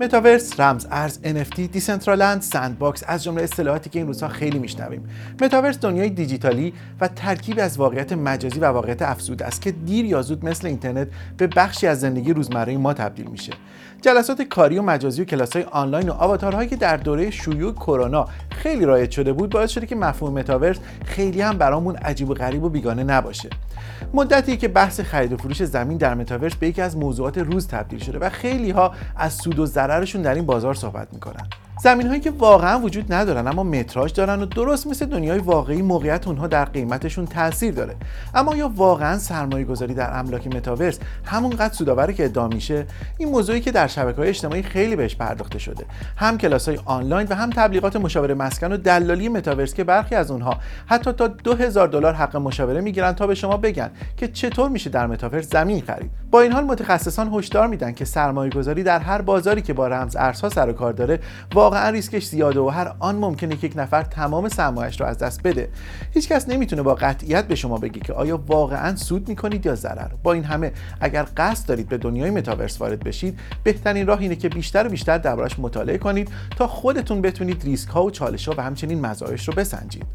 متاورس، رمز ارز، NFT، دیسنترالند، سندباکس از جمله اصطلاحاتی که این روزها خیلی میشنویم. متاورس دنیای دیجیتالی و ترکیب از واقعیت مجازی و واقعیت افزوده است که دیر یا زود مثل اینترنت به بخشی از زندگی روزمره ما تبدیل میشه. جلسات کاری و مجازی و کلاس‌های آنلاین و آواتارهایی که در دوره شیوع کرونا خیلی رایج شده بود باعث شده که مفهوم متاورس خیلی هم برامون عجیب و غریب و بیگانه نباشه. مدتی که بحث خرید و فروش زمین در متاورس به یکی از موضوعات روز تبدیل شده و خیلی ها از سود و ضررشون در این بازار صحبت می‌کنن. زمین هایی که واقعا وجود ندارن اما متراژ دارن و درست مثل دنیای واقعی موقعیت اونها در قیمتشون تاثیر داره. اما یا واقعا سرمایه گذاری در املاک متاورس همونقدر سودآوره که ادعا میشه؟ این موضوعی که در شبکه های اجتماعی خیلی بهش پرداخته شده. هم کلاس های آنلاین و هم تبلیغات مشاوره مسکن و دلالی متاورس که برخی از اونها حتی تا 2000 دلار حق مشاوره می‌گیرن تا به شما بگن که چطور میشه در متاورس زمین خرید. با این حال متخصصان هشدار میدن که سرمایه گذاری در هر بازاری که با رمز ارزها سر و کار داره ریسکش زیاده و هر آن ممکنه که یک نفر تمام سرمایش رو از دست بده. هیچکس نمی‌تونه با قطعیت به شما بگه که آیا واقعا سود می‌کنید یا ضرر. با این همه اگر قصد دارید به دنیای متاورس وارد بشید بهترین راه اینه که بیشتر و بیشتر دربارش مطالعه کنید تا خودتون بتونید ریسک ها و چالش ها و همچنین مزایاش رو بسنجید.